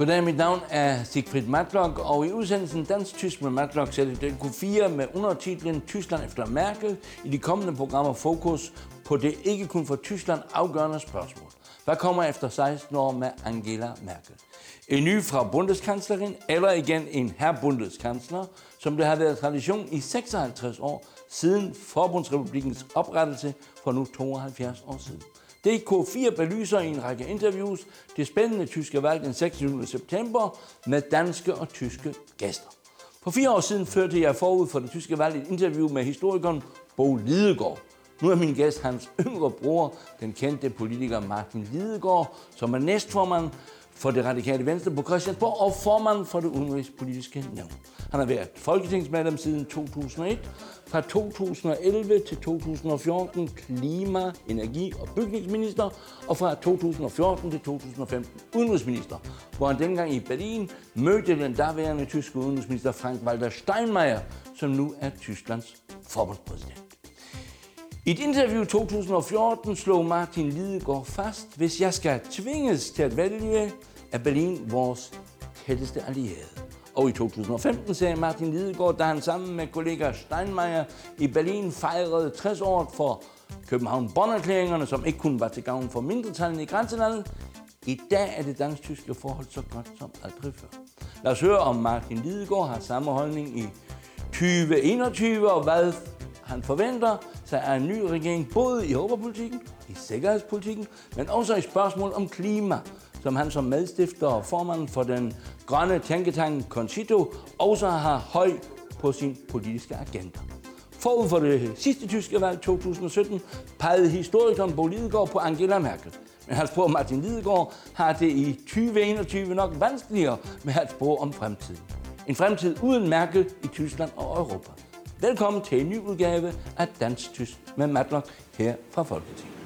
Goddag, mit navn er Sigfrid Matlock, og i udsendelsen Dansk-Tysk med Matlock sætter den Q4 med undertitlen Tyskland efter Merkel i de kommende programmer fokus på det ikke kun for Tyskland afgørende spørgsmål. Hvad kommer efter 16 år med Angela Merkel? En ny fra Bundeskanslerin, eller igen en herr Bundeskansler, som det har været tradition i 56 år siden Forbundsrepublikens oprettelse for nu 72 år siden. DK4 belyser i en række interviews det spændende tyske valg den 26. september med danske og tyske gæster. For fire år siden førte jeg forud for det tyske valg et interview med historikeren Bo Lidegaard. Nu er min gæst hans yngre bror, den kendte politiker Martin Lidegaard, som er næstformand for det radikale venstre på Christiansborg og formand for det udenrigspolitiske nævn. Han har været folketingsmedlem siden 2001, fra 2011 til 2014 klima-, energi- og bygningsminister, og fra 2014 til 2015 udenrigsminister, hvor han dengang i Berlin mødte den daværende tyske udenrigsminister Frank-Walter Steinmeier, som nu er Tysklands forbundspræsident. I et interview i 2014 slog Martin Lidegaard fast, hvis jeg skal tvinges til at vælge, er Berlin vores tætteste allierede. Og i 2015 sagde Martin Lidegaard, da han sammen med kollega Steinmeier i Berlin fejrede 60 år for københavn bonn som ikke kun var til gavn for mindretallene i grænselandet. I dag er det dansk-tyske forhold så godt som aldrig før. Lad os høre, om Martin Lidegaard har samme holdning i 2021, og hvad han forventer sig af en ny regering, både i europapolitikken, i sikkerhedspolitikken, men også i spørgsmål om klima, som han som medstifter og formand for den grønne tænketank Concito også har høj på sin politiske agenda. Forud for det sidste tyske valg 2017 pegede historikeren Bo Lidegaard på Angela Merkel. Men hans bror Martin Lidegaard har det i 2021 nok vanskeligere med at spore om fremtiden. En fremtid uden Merkel i Tyskland og Europa. Velkommen til en ny udgave af Dansk Tysk med Matlock her fra Folketinget.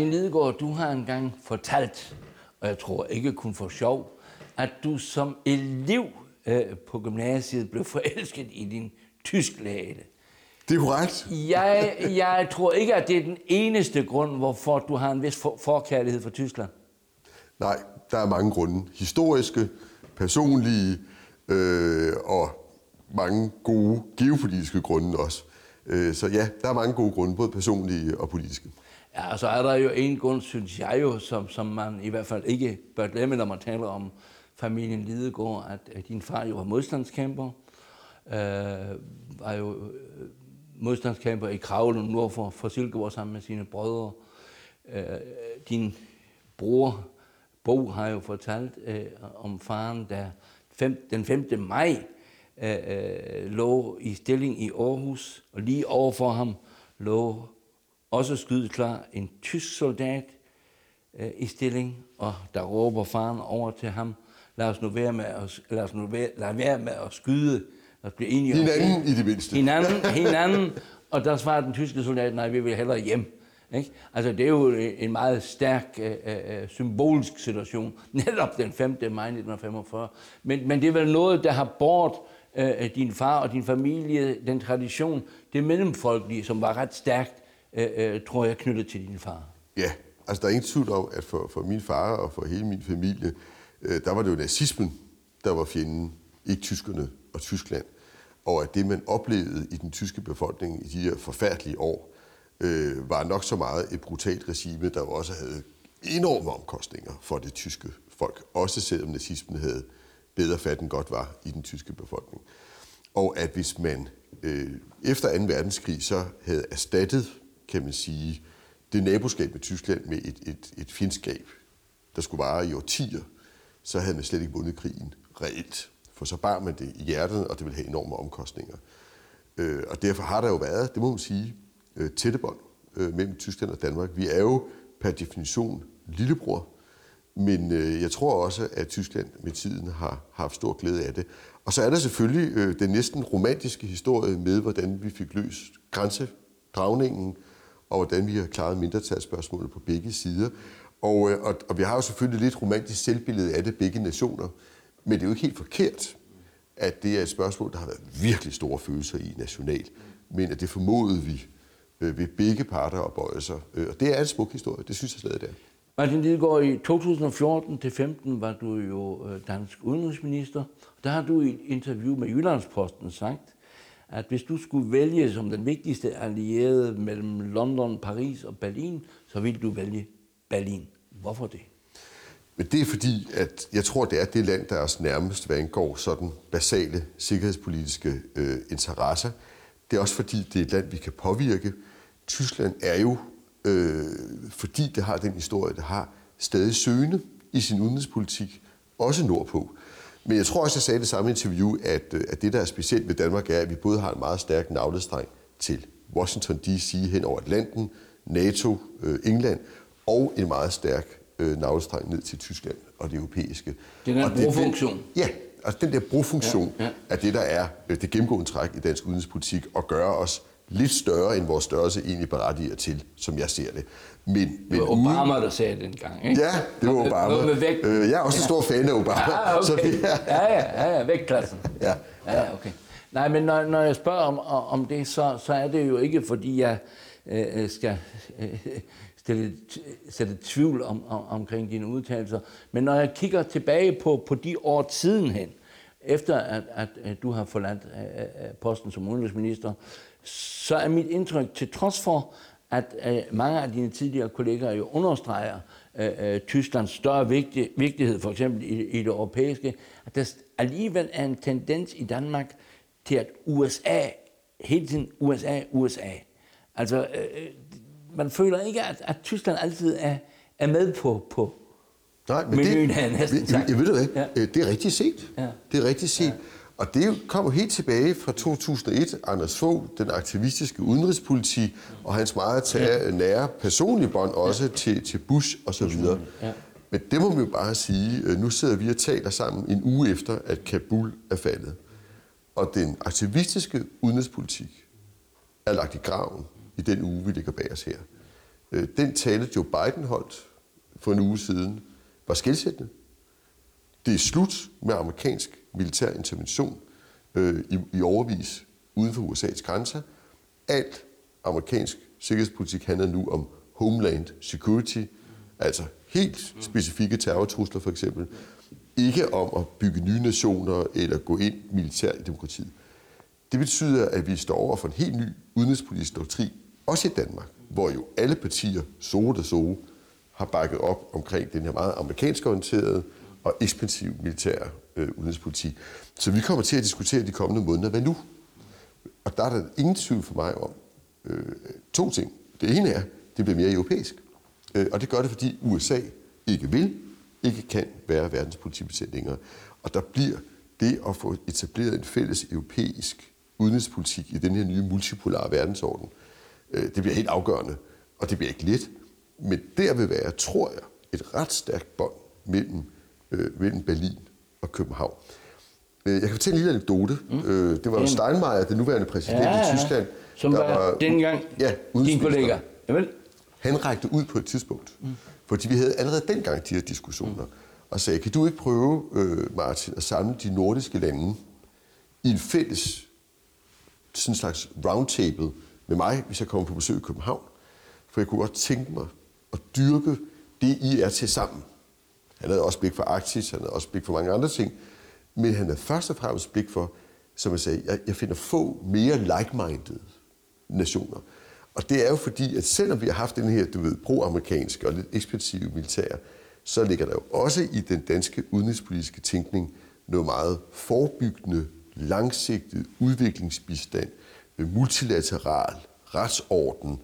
Martin Lidegaard, du har engang fortalt, og jeg tror ikke kun for sjov, at du som elev øh, på gymnasiet blev forelsket i din tysklæge. Det er korrekt. Jeg, jeg tror ikke, at det er den eneste grund, hvorfor du har en vis for, forkærlighed for Tyskland. Nej, der er mange grunde. Historiske, personlige øh, og mange gode geopolitiske grunde også. Øh, så ja, der er mange gode grunde, både personlige og politiske. Ja, så er der jo en grund, synes jeg jo, som, som man i hvert fald ikke bør glemme, når man taler om familien Lidegaard, at, at din far jo var modstandskæmper, øh, var jo øh, modstandskæmper i Kravlen nord for, for Silkeborg sammen med sine brødre. Øh, din bror Bo har jo fortalt øh, om faren, der fem, den 5. maj øh, øh, lå i stilling i Aarhus, og lige overfor ham lå også skyde klar en tysk soldat øh, i stilling, og der råber faren over til ham, lad os nu være med at, lad os nu være, lad være med at skyde. Lad os blive enige hinanden om i det mindste. Hinanden, hinanden. Og der svarer den tyske soldat, nej, vi vil hellere hjem. Ikke? Altså, det er jo en meget stærk øh, øh, symbolsk situation, netop den 5. maj 1945. Men, men det er vel noget, der har bort øh, din far og din familie, den tradition, det mellemfolkelige, som var ret stærkt Øh, øh, tror jeg, knyttet til din far. Ja, altså der er ingen tvivl om, at for, for min far og for hele min familie, øh, der var det jo nazismen, der var fjenden, ikke tyskerne og Tyskland. Og at det, man oplevede i den tyske befolkning i de her forfærdelige år, øh, var nok så meget et brutalt regime, der også havde enorme omkostninger for det tyske folk, også selvom nazismen havde bedre fat end godt var i den tyske befolkning. Og at hvis man øh, efter 2. verdenskrig så havde erstattet kan man sige, det naboskab med Tyskland med et, et, et fjendskab, der skulle vare i årtier, så havde man slet ikke vundet krigen reelt. For så bar man det i hjertet, og det ville have enorme omkostninger. Øh, og derfor har der jo været, det må man sige, øh, tætte bånd øh, mellem Tyskland og Danmark. Vi er jo per definition lillebror, men øh, jeg tror også, at Tyskland med tiden har, har haft stor glæde af det. Og så er der selvfølgelig øh, den næsten romantiske historie med, hvordan vi fik løst grænsedragningen, og hvordan vi har klaret mindretalsspørgsmålet på begge sider. Og, øh, og, og vi har jo selvfølgelig lidt romantisk selvbillede af det, begge nationer. Men det er jo ikke helt forkert, at det er et spørgsmål, der har været virkelig store følelser i nationalt. Men at det formodede vi øh, ved begge parter at bøje sig. Øh, og det er en smuk historie, det synes jeg stadig, det er. Martin Lidegaard, i 2014 til 15 var du jo øh, dansk udenrigsminister. Der har du i et interview med Jyllandsposten sagt, at hvis du skulle vælge som den vigtigste allierede mellem London, Paris og Berlin, så ville du vælge Berlin. Hvorfor det? Men det er fordi, at jeg tror, det er det land, der er os nærmest, hvad angår sådan basale sikkerhedspolitiske øh, interesser. Det er også fordi, det er et land, vi kan påvirke. Tyskland er jo, øh, fordi det har den historie, det har, stadig søgende i sin udenrigspolitik, også nordpå. Men jeg tror også, jeg sagde det samme interview, at, øh, at det, der er specielt ved Danmark, er, at vi både har en meget stærk navlestreng til Washington D.C. hen over Atlanten, NATO, øh, England, og en meget stærk øh, navlestreng ned til Tyskland og det europæiske. Det er en brofunktion. Ja, altså den der brofunktion ja, ja. er det, der er øh, det gennemgående træk i dansk udenrigspolitik, og gøre os lidt større, end vores størrelse egentlig berettiger til, som jeg ser det. Men, men det var Obama, der sagde det dengang, ikke? Ja, det var Obama. Med vægt. Øh, jeg er også en stor fan af Obama. Ja, okay. så det er... ja, ja, ja, vægtklassen. Ja, ja. ja, okay. Nej, men når, når jeg spørger om, om det, så, så er det jo ikke, fordi jeg øh, skal øh, stille, sætte tvivl om, om, omkring dine udtalelser. Men når jeg kigger tilbage på, på de år tiden hen, efter at, at, at du har forladt øh, øh, posten som udenrigsminister, så er mit indtryk, til trods for, at øh, mange af dine tidligere kolleger jo understreger øh, øh, Tysklands større vigtig, vigtighed, for eksempel i, i det europæiske, at der alligevel er en tendens i Danmark til, at USA, hele tiden USA, USA. Altså, øh, man føler ikke, at, at Tyskland altid er, er med på, på Nej, men menuen, det, her næsten sagt. Jeg, ved du hvad, ja. det er rigtigt set. Ja. Det er rigtigt set. Ja. Og det kommer helt tilbage fra 2001. Anders Fogh, den aktivistiske udenrigspolitik, og hans meget tage, nære personlige bånd også ja. til, til Bush og så videre. Ja. Men det må vi jo bare sige, øh, nu sidder vi og taler sammen en uge efter, at Kabul er faldet. Og den aktivistiske udenrigspolitik er lagt i graven i den uge, vi ligger bag os her. Øh, den tale, Joe Biden holdt for en uge siden, var skældsættende. Det er slut med amerikansk militær intervention øh, i, i overvis uden for USA's grænser. Alt amerikansk sikkerhedspolitik handler nu om homeland security, altså helt specifikke terrortrusler for eksempel. Ikke om at bygge nye nationer eller gå ind militært i demokratiet. Det betyder, at vi står over for en helt ny udenrigspolitisk doktrin, også i Danmark, hvor jo alle partier, so der so, har bakket op omkring den her meget amerikansk orienterede og ekspansiv militær øh, udenrigspolitik. Så vi kommer til at diskutere de kommende måneder, hvad nu? Og der er der ingen tvivl for mig om øh, to ting. Det ene er, det bliver mere europæisk. Øh, og det gør det, fordi USA ikke vil, ikke kan være verdenspolitibetjent længere. Og der bliver det at få etableret en fælles europæisk udenrigspolitik i den her nye multipolare verdensorden, øh, det bliver helt afgørende. Og det bliver ikke let. Men der vil være, tror jeg, et ret stærkt bånd mellem, øh, mellem Berlin og København. Øh, jeg kan fortælle en lille anekdote. Mm. Øh, det var jo Steinmeier, den nuværende præsident ja, ja. i Tyskland. Som var, var dengang ja, din kollega. Jamen. Han rækte ud på et tidspunkt, mm. fordi vi havde allerede dengang de her diskussioner, mm. og sagde, kan du ikke prøve, øh, Martin, at samle de nordiske lande i en fælles sådan en slags roundtable med mig, hvis jeg kommer på besøg i København? For jeg kunne godt tænke mig at dyrke det, I er til sammen. Han havde også blik for Arktis, han havde også blik for mange andre ting, men han havde først og fremmest blik for, som jeg sagde, jeg, jeg finder få mere like-minded nationer. Og det er jo fordi, at selvom vi har haft den her, du ved, pro-amerikanske og lidt ekspansive militær, så ligger der jo også i den danske udenrigspolitiske tænkning noget meget forebyggende, langsigtet udviklingsbistand, multilateral retsorden,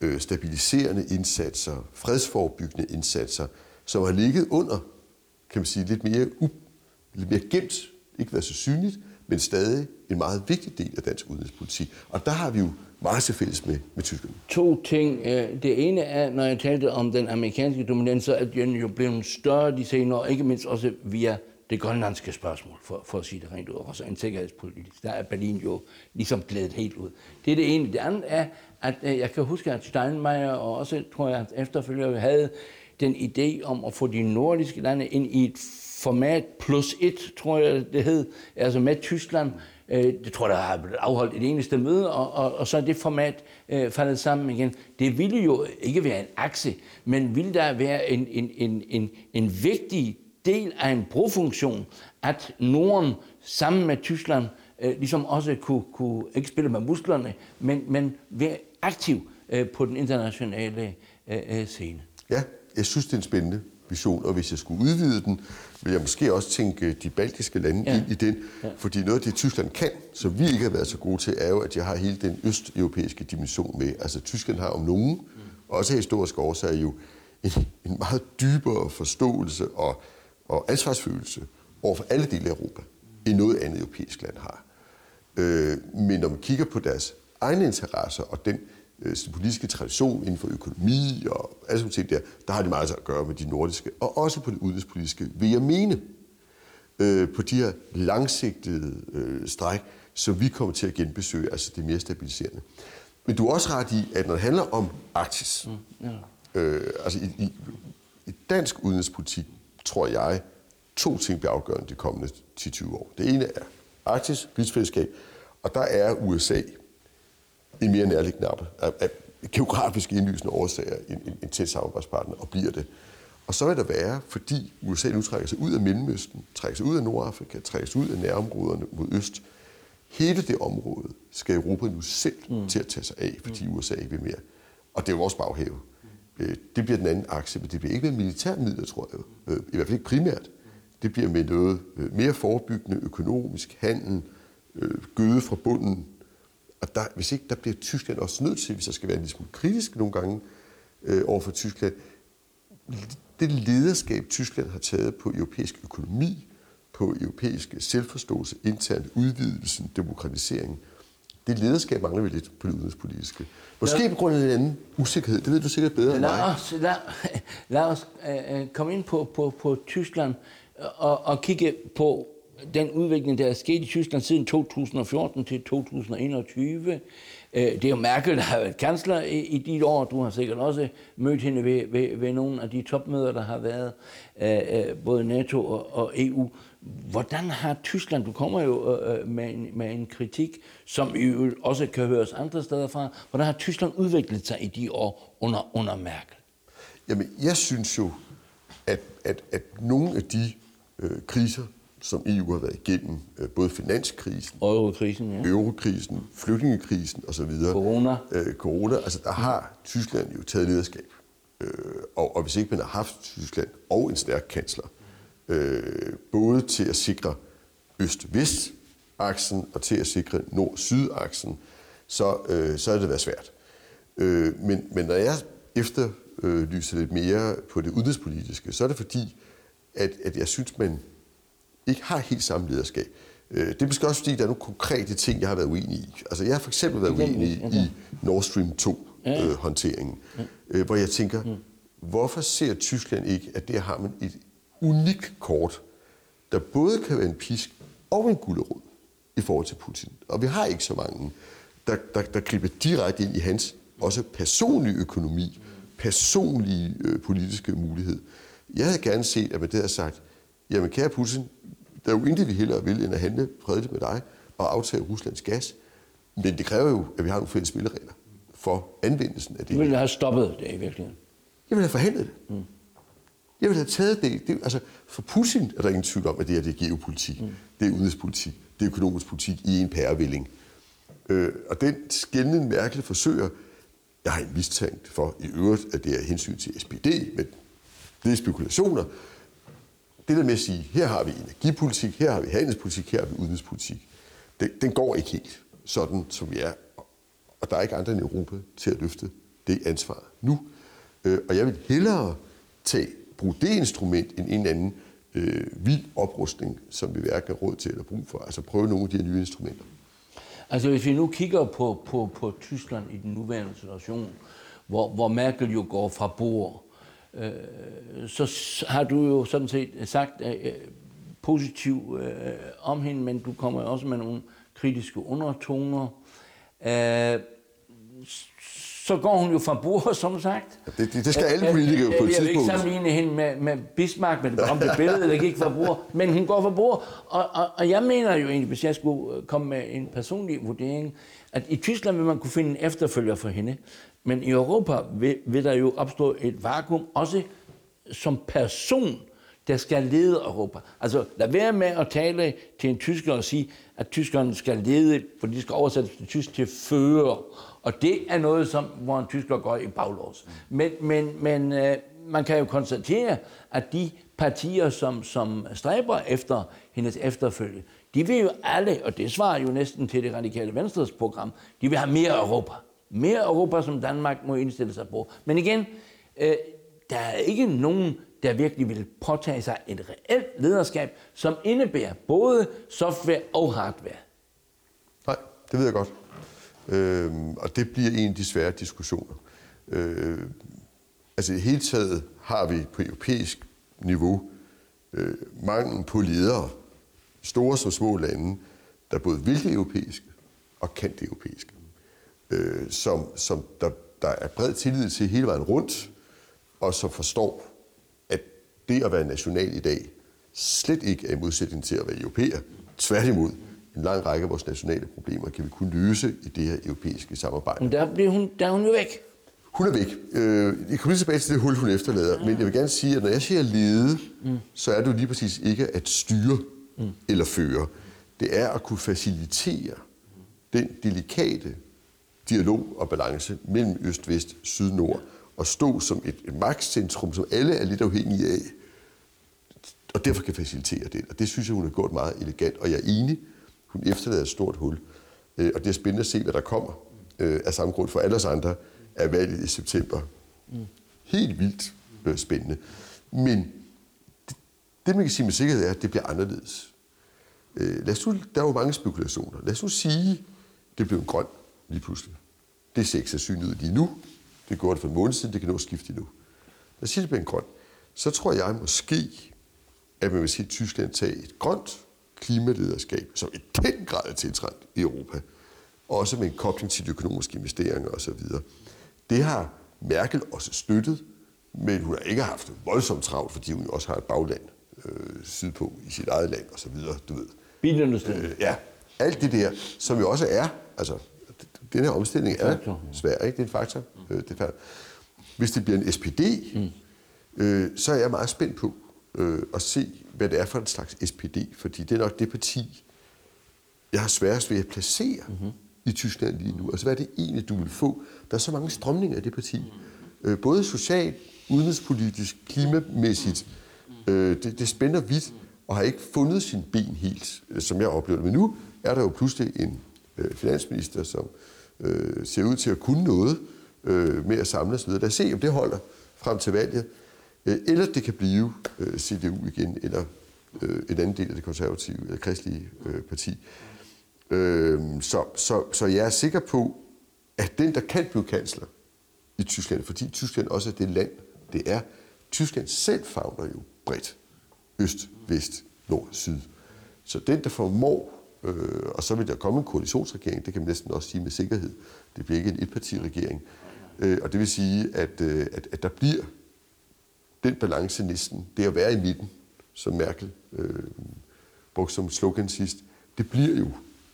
øh, stabiliserende indsatser, fredsforbyggende indsatser, som har ligget under kan man sige, lidt mere, u, lidt mere gemt, ikke været så synligt, men stadig en meget vigtig del af dansk udenrigspolitik. Og der har vi jo meget til fælles med, med tyskerne. To ting. Øh, det ene er, når jeg talte om den amerikanske dominans, så er den jo blevet større de senere år, ikke mindst også via det grønlandske spørgsmål, for, for at sige det rent ud, også en sikkerhedspolitisk. Der er Berlin jo ligesom glædet helt ud. Det er det ene. Det andet er, at øh, jeg kan huske, at Steinmeier og også, tror jeg, at efterfølgere havde den idé om at få de nordiske lande ind i et format plus et, tror jeg det hed, altså med Tyskland. Øh, det tror jeg, der har afholdt et eneste møde, og, og, og så er det format øh, faldet sammen igen. Det ville jo ikke være en akse, men ville der være en, en, en, en, en vigtig del af en brofunktion, at Norden sammen med Tyskland øh, ligesom også kunne, kunne ikke spille med musklerne, men, men være aktiv øh, på den internationale øh, øh scene. Ja, jeg synes, det er en spændende vision, og hvis jeg skulle udvide den, vil jeg måske også tænke de baltiske lande ja. ind i den. Ja. Fordi noget af det, Tyskland kan, som vi ikke har været så gode til, er jo, at jeg har hele den østeuropæiske dimension med. Altså Tyskland har om nogen, mm. også af historiske årsager, jo en, en meget dybere forståelse og, og ansvarsfølelse over for alle dele af Europa, end noget andet europæisk land har. Øh, men når man kigger på deres egne interesser og den øh, politiske tradition inden for økonomi og alle sådan ting der, der har de meget at gøre med de nordiske, og også på det udenrigspolitiske, vil jeg mene, øh, på de her langsigtede øh, stræk, som vi kommer til at genbesøge, altså det mere stabiliserende. Men du er også ret i, at når det handler om Arktis, mm, ja. øh, altså i, i, i dansk udenrigspolitik, tror jeg, to ting bliver afgørende de kommende 10-20 år. Det ene er Arktis, rigsfællesskab, og der er USA en mere nærliggende af, af geografisk indlysende årsager en, en, en tæt samarbejdspartner, og bliver det. Og så vil der være, fordi USA nu trækker sig ud af Mellemøsten, trækker sig ud af Nordafrika, trækker sig ud af nærområderne mod øst, hele det område skal Europa nu selv mm. til at tage sig af, fordi mm. USA ikke vil mere. Og det er jo vores baghave. Mm. Det bliver den anden akse, men det bliver ikke med militærmidler, tror jeg. Øh, I hvert fald ikke primært. Det bliver med noget øh, mere forebyggende, økonomisk, handel, gøde fra bunden, og der, hvis ikke, der bliver Tyskland også nødt til, hvis der skal være en lille kritisk nogle gange øh, over for Tyskland, det lederskab, Tyskland har taget på europæisk økonomi, på europæisk selvforståelse, intern udvidelsen, demokratisering, det lederskab mangler vi lidt på det udenrigspolitiske. Måske lad, på grund af en anden usikkerhed, det ved du sikkert bedre lad end mig. Os, lad, lad os uh, komme ind på, på, på Tyskland og, og kigge på den udvikling, der er sket i Tyskland siden 2014 til 2021. Øh, det er jo Merkel, der har været kansler i, i de år. Du har sikkert også mødt hende ved, ved, ved nogle af de topmøder, der har været, øh, øh, både NATO og, og EU. Hvordan har Tyskland, du kommer jo med, en, med en kritik, som jo også kan høres andre steder fra, hvordan har Tyskland udviklet sig i de år under, under Merkel? Jamen, jeg synes jo, at, at, at nogle af de øh, kriser, som EU har været igennem, øh, både finanskrisen, eurokrisen, ja. eurokrisen flygtningekrisen osv. Corona. Øh, corona, altså der har Tyskland jo taget lederskab. Øh, og, og hvis ikke man har haft Tyskland og en stærk kansler, øh, både til at sikre øst-vest-aksen og til at sikre nord-syd-aksen, så, øh, så er det været svært. Øh, men, men når jeg efterlyser lidt mere på det udenrigspolitiske, så er det fordi, at, at jeg synes, man ikke har helt samme lederskab. Øh, det er måske også, fordi der er nogle konkrete ting, jeg har været uenig i. Altså, jeg har for eksempel været uenig i Nord Stream 2-håndteringen, ja. øh, øh, hvor jeg tænker, mm. hvorfor ser Tyskland ikke, at der har man et unikt kort, der både kan være en pisk og en gulderod i forhold til Putin. Og vi har ikke så mange, der, der, der griber direkte ind i hans også personlige økonomi, personlige øh, politiske mulighed. Jeg havde gerne set, at man det havde sagt, jamen kære Putin, der er jo intet, vi hellere vil, end at handle fredeligt med dig og aftage Ruslands gas. Men det kræver jo, at vi har nogle fælles spilleregler for anvendelsen af det. Du ville have stoppet det i virkeligheden? Jeg ville have forhandlet det. Mm. Jeg ville have taget det. det. Altså, for Putin er der ingen tvivl om, at det her det er geopolitik, mm. det er udenrigspolitik, det er økonomisk politik i en pærevælling. Øh, og den skældende Merkel forsøger, jeg har en mistænkt for i øvrigt, at det er hensyn til SPD, men det er spekulationer, det der med at sige, her har vi energipolitik, her har vi handelspolitik, her har vi udenrigspolitik, det, den går ikke helt sådan, som vi er. Og der er ikke andre end Europa til at løfte det ansvar nu. Øh, og jeg vil hellere tage, bruge det instrument end en anden øh, vild oprustning, som vi hverken har råd til eller brug for. Altså prøve nogle af de her nye instrumenter. Altså hvis vi nu kigger på, på, på Tyskland i den nuværende situation, hvor, hvor Merkel jo går fra bord, øh, så har du jo sådan set sagt øh, positiv øh, om hende, men du kommer også med nogle kritiske undertoner. Øh, så går hun jo fra bord, som sagt. Det, det, det skal alle politikere på et tidspunkt. Jeg vil ikke sammenligne hende med, med Bismarck, med det berømte billede, der gik fra bord, men hun går fra bord. Og, og, og jeg mener jo egentlig, hvis jeg skulle komme med en personlig vurdering, at i Tyskland vil man kunne finde en efterfølger for hende, men i Europa vil, vil der jo opstå et vakuum, også som person, der skal lede Europa. Altså, lad være med at tale til en tysker og sige, at tyskerne skal lede, for de skal oversættes til tysk til fører. Og det er noget, som, hvor en tysker går i baglås. Men, men, men øh, man kan jo konstatere, at de partier, som, som stræber efter hendes efterfølge, de vil jo alle, og det svarer jo næsten til det radikale venstres program, de vil have mere Europa. Mere Europa, som Danmark må indstille sig på. Men igen, øh, der er ikke nogen, der virkelig vil påtage sig et reelt lederskab, som indebærer både software og hardware. Nej, det ved jeg godt. Øh, og det bliver en af de svære diskussioner. Øh, altså i hele taget har vi på europæisk niveau øh, mangel på ledere, store som små lande, der både vil det europæiske og kan det europæiske. Øh, som som der, der er bred tillid til hele vejen rundt, og som forstår, at det at være national i dag slet ikke er i modsætning til at være europæer. Tværtimod, en lang række af vores nationale problemer kan vi kun løse i det her europæiske samarbejde. Men der, bliver hun, der er hun jo væk. Hun er væk. Øh, jeg kommer lige tilbage til det hul, hun efterlader. Men jeg vil gerne sige, at når jeg siger lede, mm. så er det jo lige præcis ikke at styre mm. eller føre. Det er at kunne facilitere den delikate dialog og balance mellem øst, vest, syd, nord, og stå som et, et magtcentrum, som alle er lidt afhængige af, og derfor kan facilitere det. Og det synes jeg, hun har gjort meget elegant, og jeg er enig, hun efterlader et stort hul. Øh, og det er spændende at se, hvad der kommer øh, af samme grund for alle os andre af valget i september. Mm. Helt vildt øh, spændende. Men det, det, man kan sige med sikkerhed, er, at det bliver anderledes. Øh, lad os nu, der er jo mange spekulationer. Lad os nu sige, det blev en grøn lige pludselig. Det ser ikke så synligt ud lige nu. Det går det for en måned siden, det kan nå at skifte nu. Lad os sige, det bliver en grøn. Så tror jeg måske, at man vil se Tyskland tage et grønt klimalederskab, som i den grad er tiltrængt i Europa, også med en kobling til de økonomiske investeringer osv. Det har Merkel også støttet, men hun har ikke haft voldsomt travlt, fordi hun også har et bagland øh, sydpå i sit eget land osv. Du ved. Bilindustrien. Øh, ja, alt det der, som jo også er, altså, den her omstilling er svær, ikke? Det er en faktor. Mm. Det er Hvis det bliver en SPD, mm. øh, så er jeg meget spændt på øh, at se, hvad det er for en slags SPD, fordi det er nok det parti, jeg har sværest ved at placere mm-hmm. i Tyskland lige nu. Altså, hvad er det egentlig, du vil få? Der er så mange strømninger af det parti. Øh, både socialt, udenrigspolitisk, klimamæssigt. Øh, det, det spænder vidt og har ikke fundet sin ben helt, øh, som jeg oplever det. Men nu er der jo pludselig en øh, finansminister, som øh, øh, ser ud til at kunne noget øh, med at samle osv. Lad os se, om det holder frem til valget. Øh, eller det kan blive øh, CDU igen, eller øh, en anden del af det konservative, eller kristelige øh, parti. Øh, så, så, så jeg er sikker på, at den, der kan blive kansler i Tyskland, fordi Tyskland også er det land, det er, Tyskland selv fagner jo bredt. Øst, vest, nord, syd. Så den, der formår, øh, og så vil der komme en koalitionsregering, det kan man næsten også sige med sikkerhed. Det bliver ikke en etpartiregering. Øh, og det vil sige, at, øh, at, at der bliver den balance næsten, det at være i midten, som Merkel øh, brugte som slogan sidst, det bliver jo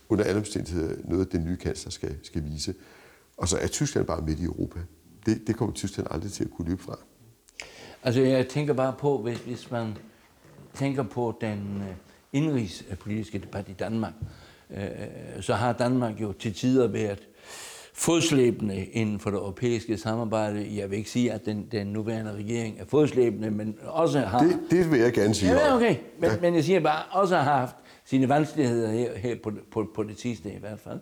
under alle omstændigheder noget, den nye kansler skal, skal vise. Og så er Tyskland bare midt i Europa. Det, det kommer Tyskland aldrig til at kunne løbe fra. Altså jeg tænker bare på, hvis, hvis man tænker på den øh, indrigspolitiske debat i Danmark, øh, så har Danmark jo til tider været fodslæbende inden for det europæiske samarbejde. Jeg vil ikke sige, at den, den nuværende regering er fodslæbende, men også har... Det, det vil jeg gerne sige. Ja, okay. Men, ja. men jeg siger bare, også har haft sine vanskeligheder her, her på, på, på det sidste i hvert fald.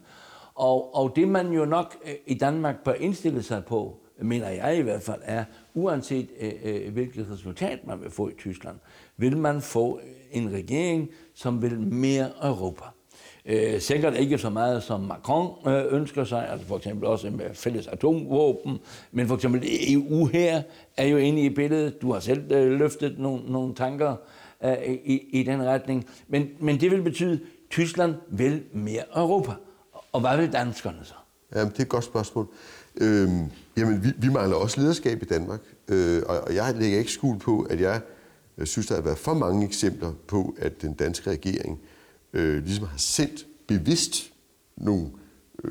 Og, og det man jo nok øh, i Danmark bør indstille sig på, mener jeg i hvert fald, er, uanset øh, øh, hvilket resultat man vil få i Tyskland, vil man få en regering, som vil mere Europa. Øh, sikkert ikke så meget, som Macron øh, ønsker sig, altså for eksempel også med øh, fælles atomvåben, men for eksempel EU her er jo inde i billedet. Du har selv øh, løftet nogle, nogle tanker øh, i, i den retning. Men, men det vil betyde, at Tyskland vil mere Europa. Og hvad vil danskerne så? Jamen, det er et godt spørgsmål. Øhm, jamen, vi, vi mangler også lederskab i Danmark, øh, og, og jeg lægger ikke skuld på, at jeg, jeg synes, der har været for mange eksempler på, at den danske regering øh, ligesom har sendt bevidst nogle øh,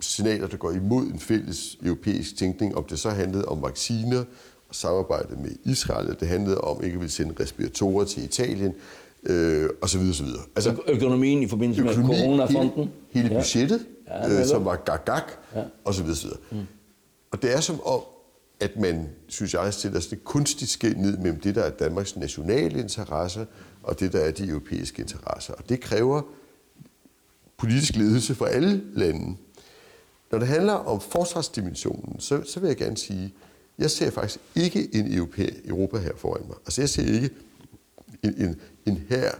signaler, der går imod en fælles europæisk tænkning, om det så handlede om vacciner og samarbejde med Israel, eller det handlede om ikke at ville sende respiratorer til Italien, øh, osv. osv. Altså, økonomien i forbindelse økonomi, med coronafonden. Hele, hele budgettet, ja, øh, som var gag-gag, ja. osv. osv. Mm. Og det er som om, at man, synes jeg, stiller sådan et kunstigt skæld ned mellem det, der er Danmarks nationale interesser, og det, der er de europæiske interesser. Og det kræver politisk ledelse for alle lande. Når det handler om forsvarsdimensionen, så, så vil jeg gerne sige, jeg ser faktisk ikke en Europæ, Europa her foran mig. Altså jeg ser ikke en, en, en her,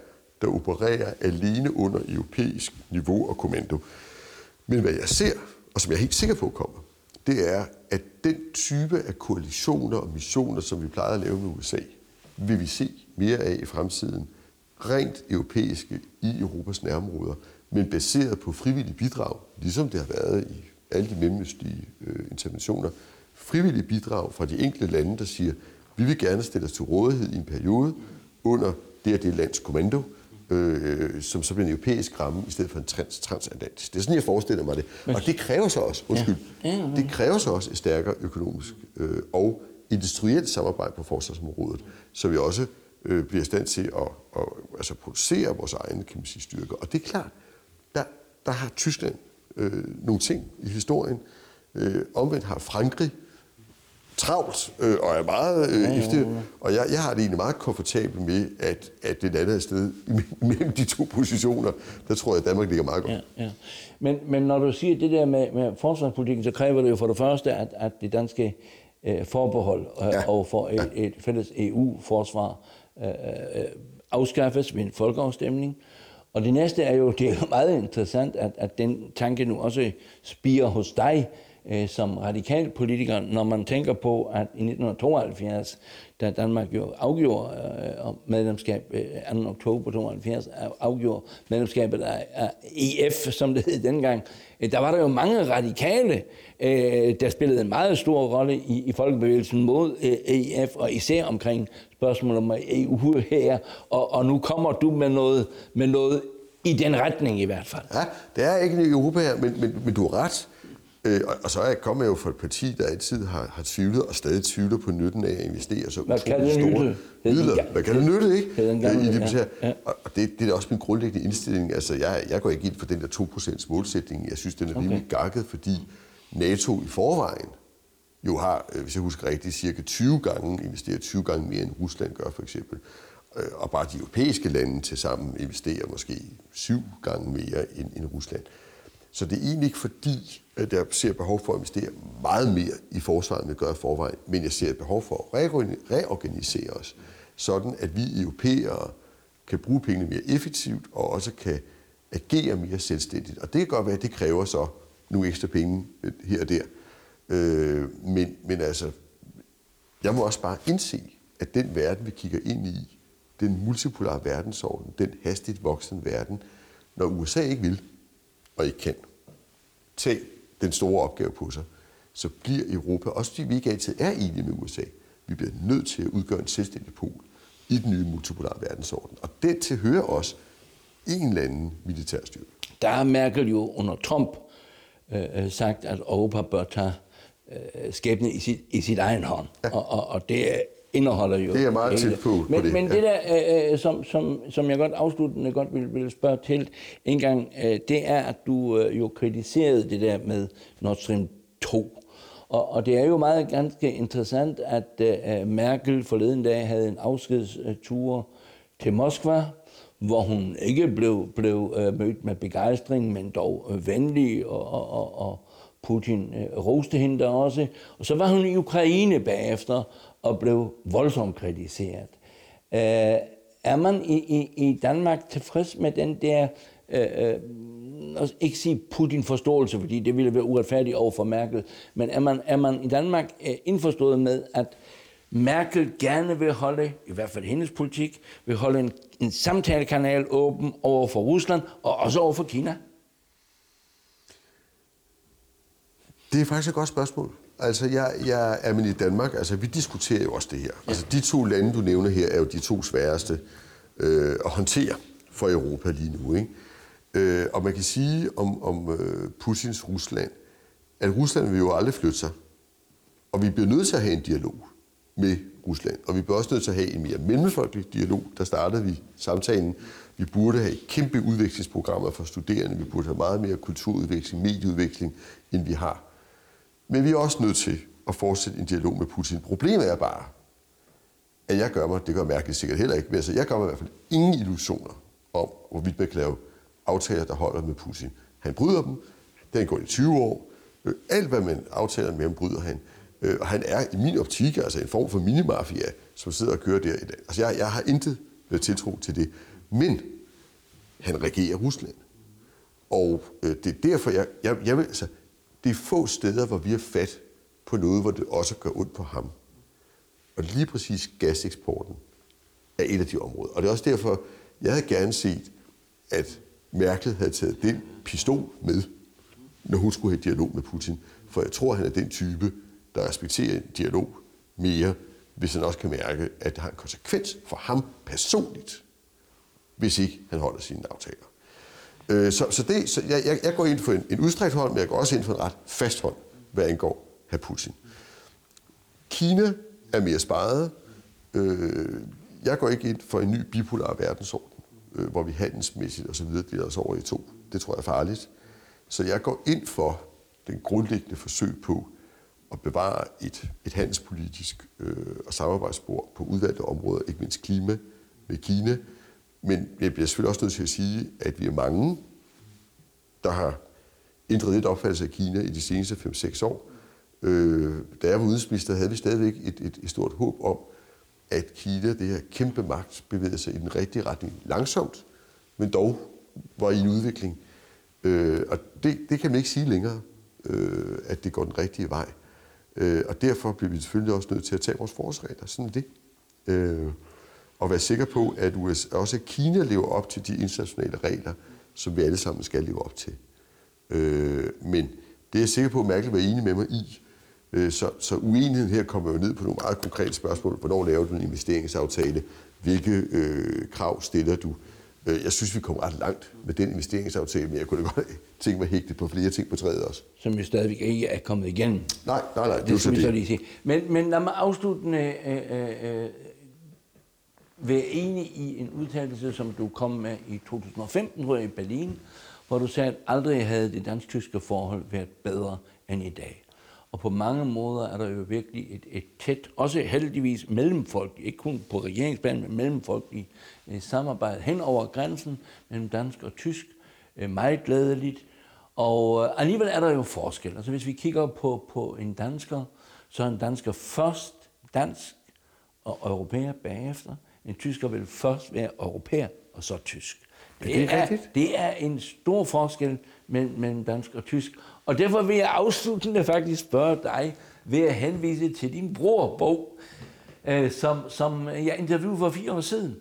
der opererer alene under europæisk niveau og kommando. Men hvad jeg ser, og som jeg er helt sikker på kommer, det er, at den type af koalitioner og missioner, som vi plejede at lave med USA, vil vi se mere af i fremtiden, rent europæiske i Europas nærområder, men baseret på frivillige bidrag, ligesom det har været i alle de mellemøstlige øh, interventioner. Frivillige bidrag fra de enkelte lande, der siger, vi vil gerne stille os til rådighed i en periode under det og det lands kommando, øh, som så bliver en europæisk ramme, i stedet for en trans transatlantisk. Det er sådan, jeg forestiller mig det. Og det kræver så også, undskyld, ja. det kræver så også et stærkere økonomisk øh, og industrielt samarbejde på forsvarsområdet, så vi også øh, bliver i stand til at, at altså producere vores egne kan man sige, styrker. Og det er klart, der, der har Tyskland øh, nogle ting i historien. Øh, omvendt har Frankrig travlt øh, og er meget øh, ja, efter. Ja, ja. Og jeg, jeg har det egentlig meget komfortabelt med, at, at det lander et sted mellem de to positioner. Der tror jeg, at Danmark ligger meget godt. Ja, ja. Men, men når du siger det der med, med forsvarspolitikken, så kræver det jo for det første, at, at det danske øh, forbehold øh, ja. og for et, ja. et fælles EU-forsvar øh, øh, afskaffes ved en folkeafstemning. Og det næste er jo, det er jo meget interessant, at, at den tanke nu også spiger hos dig, øh, Øh, som radikal politiker, når man tænker på, at i 1972, da Danmark jo afgjorde øh, medlemskab, øh, 2. oktober 72, afgjorde medlemskabet af, af EF, som det hed dengang, øh, der var der jo mange radikale, øh, der spillede en meget stor rolle i, i folkebevægelsen mod øh, EF, og især omkring spørgsmålet om EU her, og, og nu kommer du med noget, med noget i den retning i hvert fald. Ja, det er ikke en Europa her, men, men, men du har ret. Øh, og, og så er jeg kommet jo fra et parti, der altid har, har tvivlet og stadig tvivler på nytten af at investere så utroligt store midler. Hvad kan det nytte, ikke? Gamle, I det, ja. Ja. Og det, det er også min grundlæggende indstilling. Altså, jeg, jeg går ikke ind for den der 2% målsætning. Jeg synes, den er okay. rimelig gakket, fordi NATO i forvejen jo har, øh, hvis jeg husker rigtigt, cirka 20 gange investeret 20 gange mere end Rusland gør for eksempel. Øh, og bare de europæiske lande til sammen investerer måske syv gange mere end, end Rusland. Så det er egentlig ikke fordi, Øh, at jeg ser behov for at investere meget mere i forsvaret, end vi gør i forvejen, men jeg ser et behov for at reorganisere os, sådan at vi europæere kan bruge pengene mere effektivt og også kan agere mere selvstændigt. Og det kan godt være, at det kræver så nogle ekstra penge øh, her og der. Øh, men, men altså, jeg må også bare indse, at den verden, vi kigger ind i, den multipolare verdensorden, den hastigt voksende verden, når USA ikke vil og ikke kan tage den store opgave på sig, så bliver Europa, også fordi vi ikke altid er enige med USA, vi bliver nødt til at udgøre en selvstændig pol i den nye multipolare verdensorden. Og det tilhører os en eller anden militærstyrke. Der har Merkel jo under Trump øh, øh sagt, at Europa bør tage øh, skæbne i sit, i sit egen hånd. Ja. Og, og, og det indeholder jo... Det er meget tæt på, men, på det. Men det der, øh, øh, som, som, som jeg godt afsluttende godt vil, vil spørge til en gang, øh, det er, at du øh, jo kritiserede det der med Nord Stream 2. Og, og det er jo meget ganske interessant, at øh, Merkel forleden dag havde en afskedstur til Moskva, hvor hun ikke blev, blev øh, mødt med begejstring, men dog øh, venlig og, og, og, Putin øh, roste hende der også. Og så var hun i Ukraine bagefter og blev voldsomt kritiseret. Øh, er man i, i, i Danmark tilfreds med den der, øh, øh, ikke sige Putin-forståelse, fordi det ville være uretfærdigt over for Merkel, men er man, er man i Danmark øh, indforstået med, at Merkel gerne vil holde, i hvert fald hendes politik, vil holde en, en samtalekanal åben over for Rusland og også over for Kina? Det er faktisk et godt spørgsmål. Altså, jeg, jeg er med i Danmark, altså vi diskuterer jo også det her. Altså, de to lande, du nævner her, er jo de to sværeste øh, at håndtere for Europa lige nu. Ikke? Øh, og man kan sige om, om øh, Putins Rusland, at Rusland vil jo aldrig flytte sig. Og vi bliver nødt til at have en dialog med Rusland. Og vi bliver også nødt til at have en mere mellemfolkelig dialog. Der startede vi samtalen. Vi burde have kæmpe udvekslingsprogrammer for studerende. Vi burde have meget mere kulturudveksling, medieudveksling, end vi har. Men vi er også nødt til at fortsætte en dialog med Putin. Problemet er bare, at jeg gør mig, det gør mærkeligt sikkert heller ikke, men altså, jeg gør mig i hvert fald ingen illusioner om, hvorvidt man kan lave aftaler, der holder med Putin. Han bryder dem, den går i 20 år. Øh, alt, hvad man aftaler med ham, bryder han. Øh, og han er i min optik altså en form for minimafia, som sidder og kører der i dag. Altså, jeg, jeg har intet øh, tiltro til det. Men han regerer Rusland. Og øh, det er derfor, jeg, jeg, jeg vil, altså, det er få steder, hvor vi har fat på noget, hvor det også gør ondt på ham. Og lige præcis gaseksporten er et af de områder. Og det er også derfor, jeg havde gerne set, at Merkel havde taget den pistol med, når hun skulle have dialog med Putin. For jeg tror, han er den type, der respekterer en dialog mere, hvis han også kan mærke, at det har en konsekvens for ham personligt, hvis ikke han holder sine aftaler. Øh, så, så, det, så jeg, jeg går ind for en, en udstrækt hånd, men jeg går også ind for en ret fast hånd, hvad angår herr Putin. Kina er mere sparet. Øh, jeg går ikke ind for en ny bipolar verdensorden, øh, hvor vi handelsmæssigt og så videre deler os over i to. Det tror jeg er farligt. Så jeg går ind for den grundlæggende forsøg på at bevare et, et handelspolitisk øh, og samarbejdsspor på udvalgte områder, ikke mindst klima med Kina, men jeg bliver selvfølgelig også nødt til at sige, at vi er mange, der har ændret lidt opfattelse af Kina i de seneste 5-6 år. Øh, da jeg var udenrigsminister, havde vi stadigvæk et, et, et stort håb om, at Kina, det her kæmpe magt, bevægede sig i den rigtige retning langsomt, men dog var i en udvikling. Øh, og det, det kan man ikke sige længere, øh, at det går den rigtige vej. Øh, og derfor bliver vi selvfølgelig også nødt til at tage vores forholdsregler. Sådan er det. Øh, og være sikker på, at USA, også Kina lever op til de internationale regler, som vi alle sammen skal leve op til. Øh, men det er jeg sikker på, at Merkel var enig med mig i. Øh, så, så uenigheden her kommer jo ned på nogle meget konkrete spørgsmål. Hvornår laver du en investeringsaftale? Hvilke øh, krav stiller du? Øh, jeg synes, vi kommer ret langt med den investeringsaftale, men jeg kunne da godt tænke mig hægtet på flere ting på træet også. Som vi stadigvæk ikke er kommet igennem. Nej, nej, nej, det, det er jo så lige sige. Men, men lad mig afslutte øh, øh, øh være enig i en udtalelse, som du kom med i 2015, tror jeg, i Berlin, hvor du sagde, at aldrig havde det dansk-tyske forhold været bedre end i dag. Og på mange måder er der jo virkelig et, et tæt, også heldigvis mellemfolk, ikke kun på regeringsplan, men mellemfolkeligt eh, samarbejde hen over grænsen mellem dansk og tysk. Eh, meget glædeligt. Og øh, alligevel er der jo forskel. Altså hvis vi kigger på, på en dansker, så er en dansker først dansk og europæer bagefter. En tysker vil først være europæer og så tysk. Det, det, er, det er en stor forskel mellem, mellem dansk og tysk. Og derfor vil jeg afsluttende faktisk spørge dig ved at henvise til din bog, øh, som, som jeg interviewede for fire år siden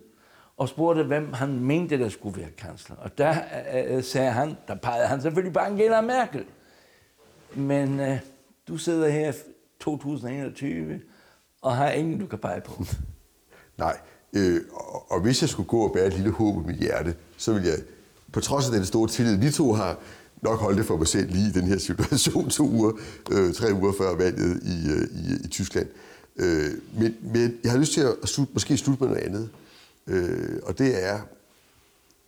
og spurgte, hvem han mente, der skulle være kansler. Og der øh, sagde han, der pegede han selvfølgelig på Angela Merkel. Men øh, du sidder her 2021 og har ingen, du kan pege på. Nej, Øh, og, hvis jeg skulle gå og bære et lille håb i mit hjerte, så vil jeg, på trods af den store tillid, vi to har, nok holde det for mig selv lige i den her situation to uger, øh, tre uger før valget i, øh, i, i Tyskland. Øh, men, men jeg har lyst til at slut, måske slutte med noget andet. Øh, og det er,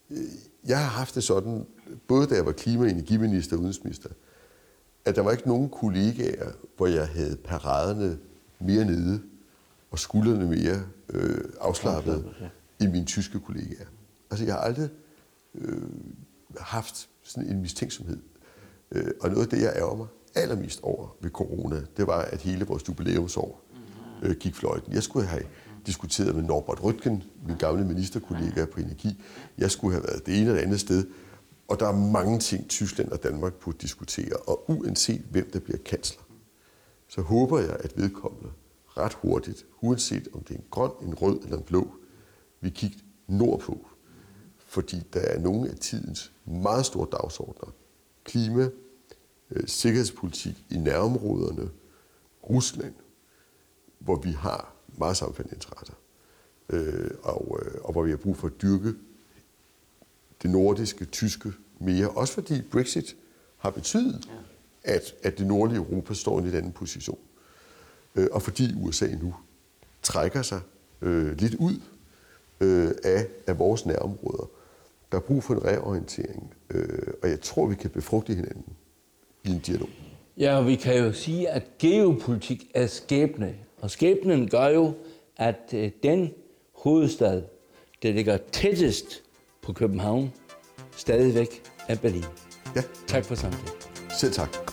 øh, jeg har haft det sådan, både da jeg var klima- og energiminister og udenrigsminister, at der var ikke nogen kollegaer, hvor jeg havde paraderne mere nede og skuldrene mere øh, afslappet ja. end mine tyske kollegaer. Altså, jeg har aldrig øh, haft sådan en mistænksomhed. Øh, og noget af det, jeg ærger mig allermest over ved corona, det var, at hele vores jubilæumsår øh, gik fløjten. Jeg skulle have diskuteret med Norbert Røtgen, min gamle ministerkollega på energi. Jeg skulle have været det ene eller andet sted. Og der er mange ting, Tyskland og Danmark burde diskutere. Og uanset hvem der bliver kansler, så håber jeg, at vedkommende ret hurtigt, uanset om det er en grøn, en rød eller en blå, vi kigger nordpå. Fordi der er nogle af tidens meget store dagsordner. Klima, øh, sikkerhedspolitik i nærområderne, Rusland, hvor vi har meget sammenfaldende interesser, øh, og, øh, og hvor vi har brug for at dyrke det nordiske, tyske mere. Også fordi Brexit har betydet, ja. at, at det nordlige Europa står i en lidt anden position. Øh, og fordi USA nu trækker sig øh, lidt ud øh, af, af vores nærområder. Der er brug for en reorientering, øh, og jeg tror, vi kan befrugte hinanden i en dialog. Ja, og vi kan jo sige, at geopolitik er skæbne. Og skæbnen gør jo, at øh, den hovedstad, der ligger tættest på København, stadigvæk er Berlin. Ja. Tak for samtalen. Selv tak.